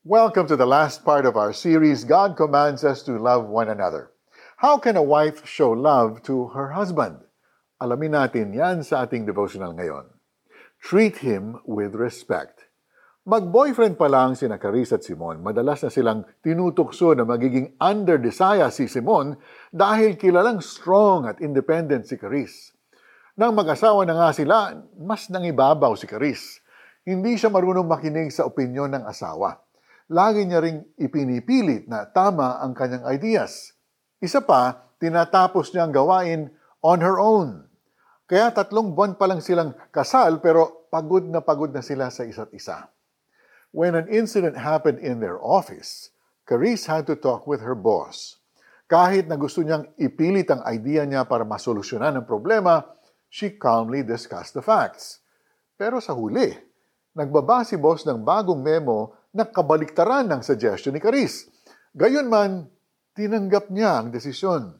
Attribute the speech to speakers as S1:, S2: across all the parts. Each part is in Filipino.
S1: Welcome to the last part of our series, God Commands Us to Love One Another. How can a wife show love to her husband? Alamin natin yan sa ating devotional ngayon. Treat him with respect. Mag-boyfriend pa lang si Caris at Simon, madalas na silang tinutukso na magiging under desire si Simon dahil kilalang strong at independent si Caris. Nang mag-asawa na nga sila, mas nangibabaw si Caris. Hindi siya marunong makinig sa opinyon ng asawa lagi niya ring ipinipilit na tama ang kanyang ideas. Isa pa, tinatapos niyang gawain on her own. Kaya tatlong buwan pa lang silang kasal pero pagod na pagod na sila sa isa't isa. When an incident happened in their office, Carice had to talk with her boss. Kahit na gusto niyang ipilit ang idea niya para masolusyonan ang problema, she calmly discussed the facts. Pero sa huli, nagbaba si boss ng bagong memo na kabaliktaran ng suggestion ni Caris. Gayunman, tinanggap niya ang desisyon.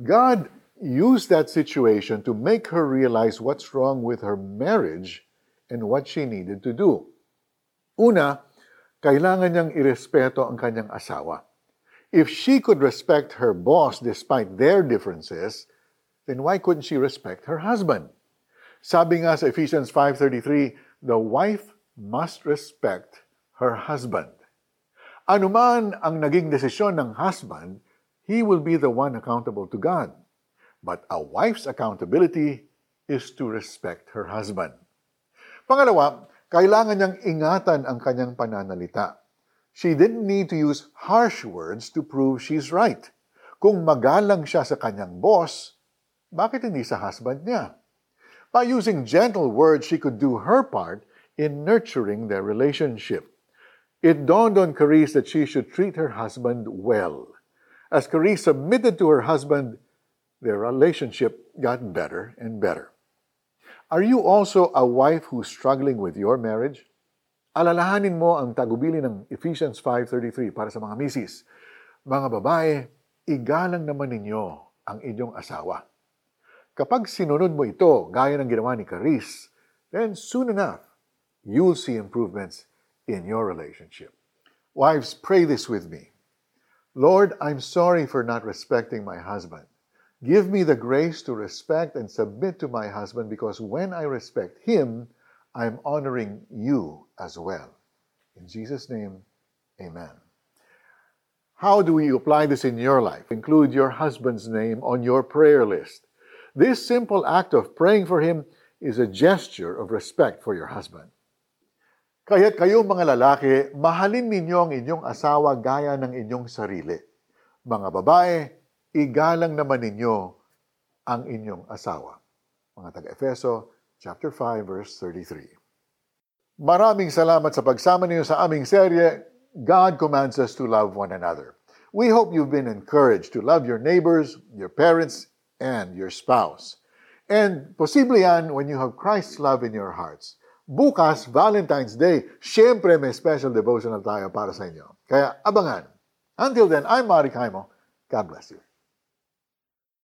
S1: God used that situation to make her realize what's wrong with her marriage and what she needed to do. Una, kailangan niyang irespeto ang kanyang asawa. If she could respect her boss despite their differences, then why couldn't she respect her husband? Sabi nga sa Ephesians 5.33, the wife must respect her husband. Anuman ang naging desisyon ng husband, he will be the one accountable to God. But a wife's accountability is to respect her husband. Pangalawa, kailangan niyang ingatan ang kanyang pananalita. She didn't need to use harsh words to prove she's right. Kung magalang siya sa kanyang boss, bakit hindi sa husband niya? By using gentle words, she could do her part in nurturing their relationship. It dawned on Carice that she should treat her husband well. As Carice submitted to her husband, their relationship got better and better. Are you also a wife who's struggling with your marriage? Alalahanin mo ang tagubili ng Ephesians 5.33 para sa mga misis. Mga babae, igalang naman ninyo ang inyong asawa. Kapag sinunod mo ito, gaya ng ginawa ni Carice, then soon enough, you'll see improvements in your relationship. Wives, pray this with me. Lord, I'm sorry for not respecting my husband. Give me the grace to respect and submit to my husband because when I respect him, I'm honoring you as well. In Jesus' name, amen. How do we apply this in your life? Include your husband's name on your prayer list. This simple act of praying for him is a gesture of respect for your husband. Kaya't kayong mga lalaki, mahalin ninyo ang inyong asawa gaya ng inyong sarili. Mga babae, igalang naman ninyo ang inyong asawa. Mga taga-Efeso, chapter 5, verse 33. Maraming salamat sa pagsama niyo sa aming serye, God commands us to love one another. We hope you've been encouraged to love your neighbors, your parents, and your spouse. And posible when you have Christ's love in your hearts. Bukas, Valentine's Day, syempre may special devotional tayo para sa inyo. Kaya abangan. Until then, I'm Mari Kaimo. God bless you.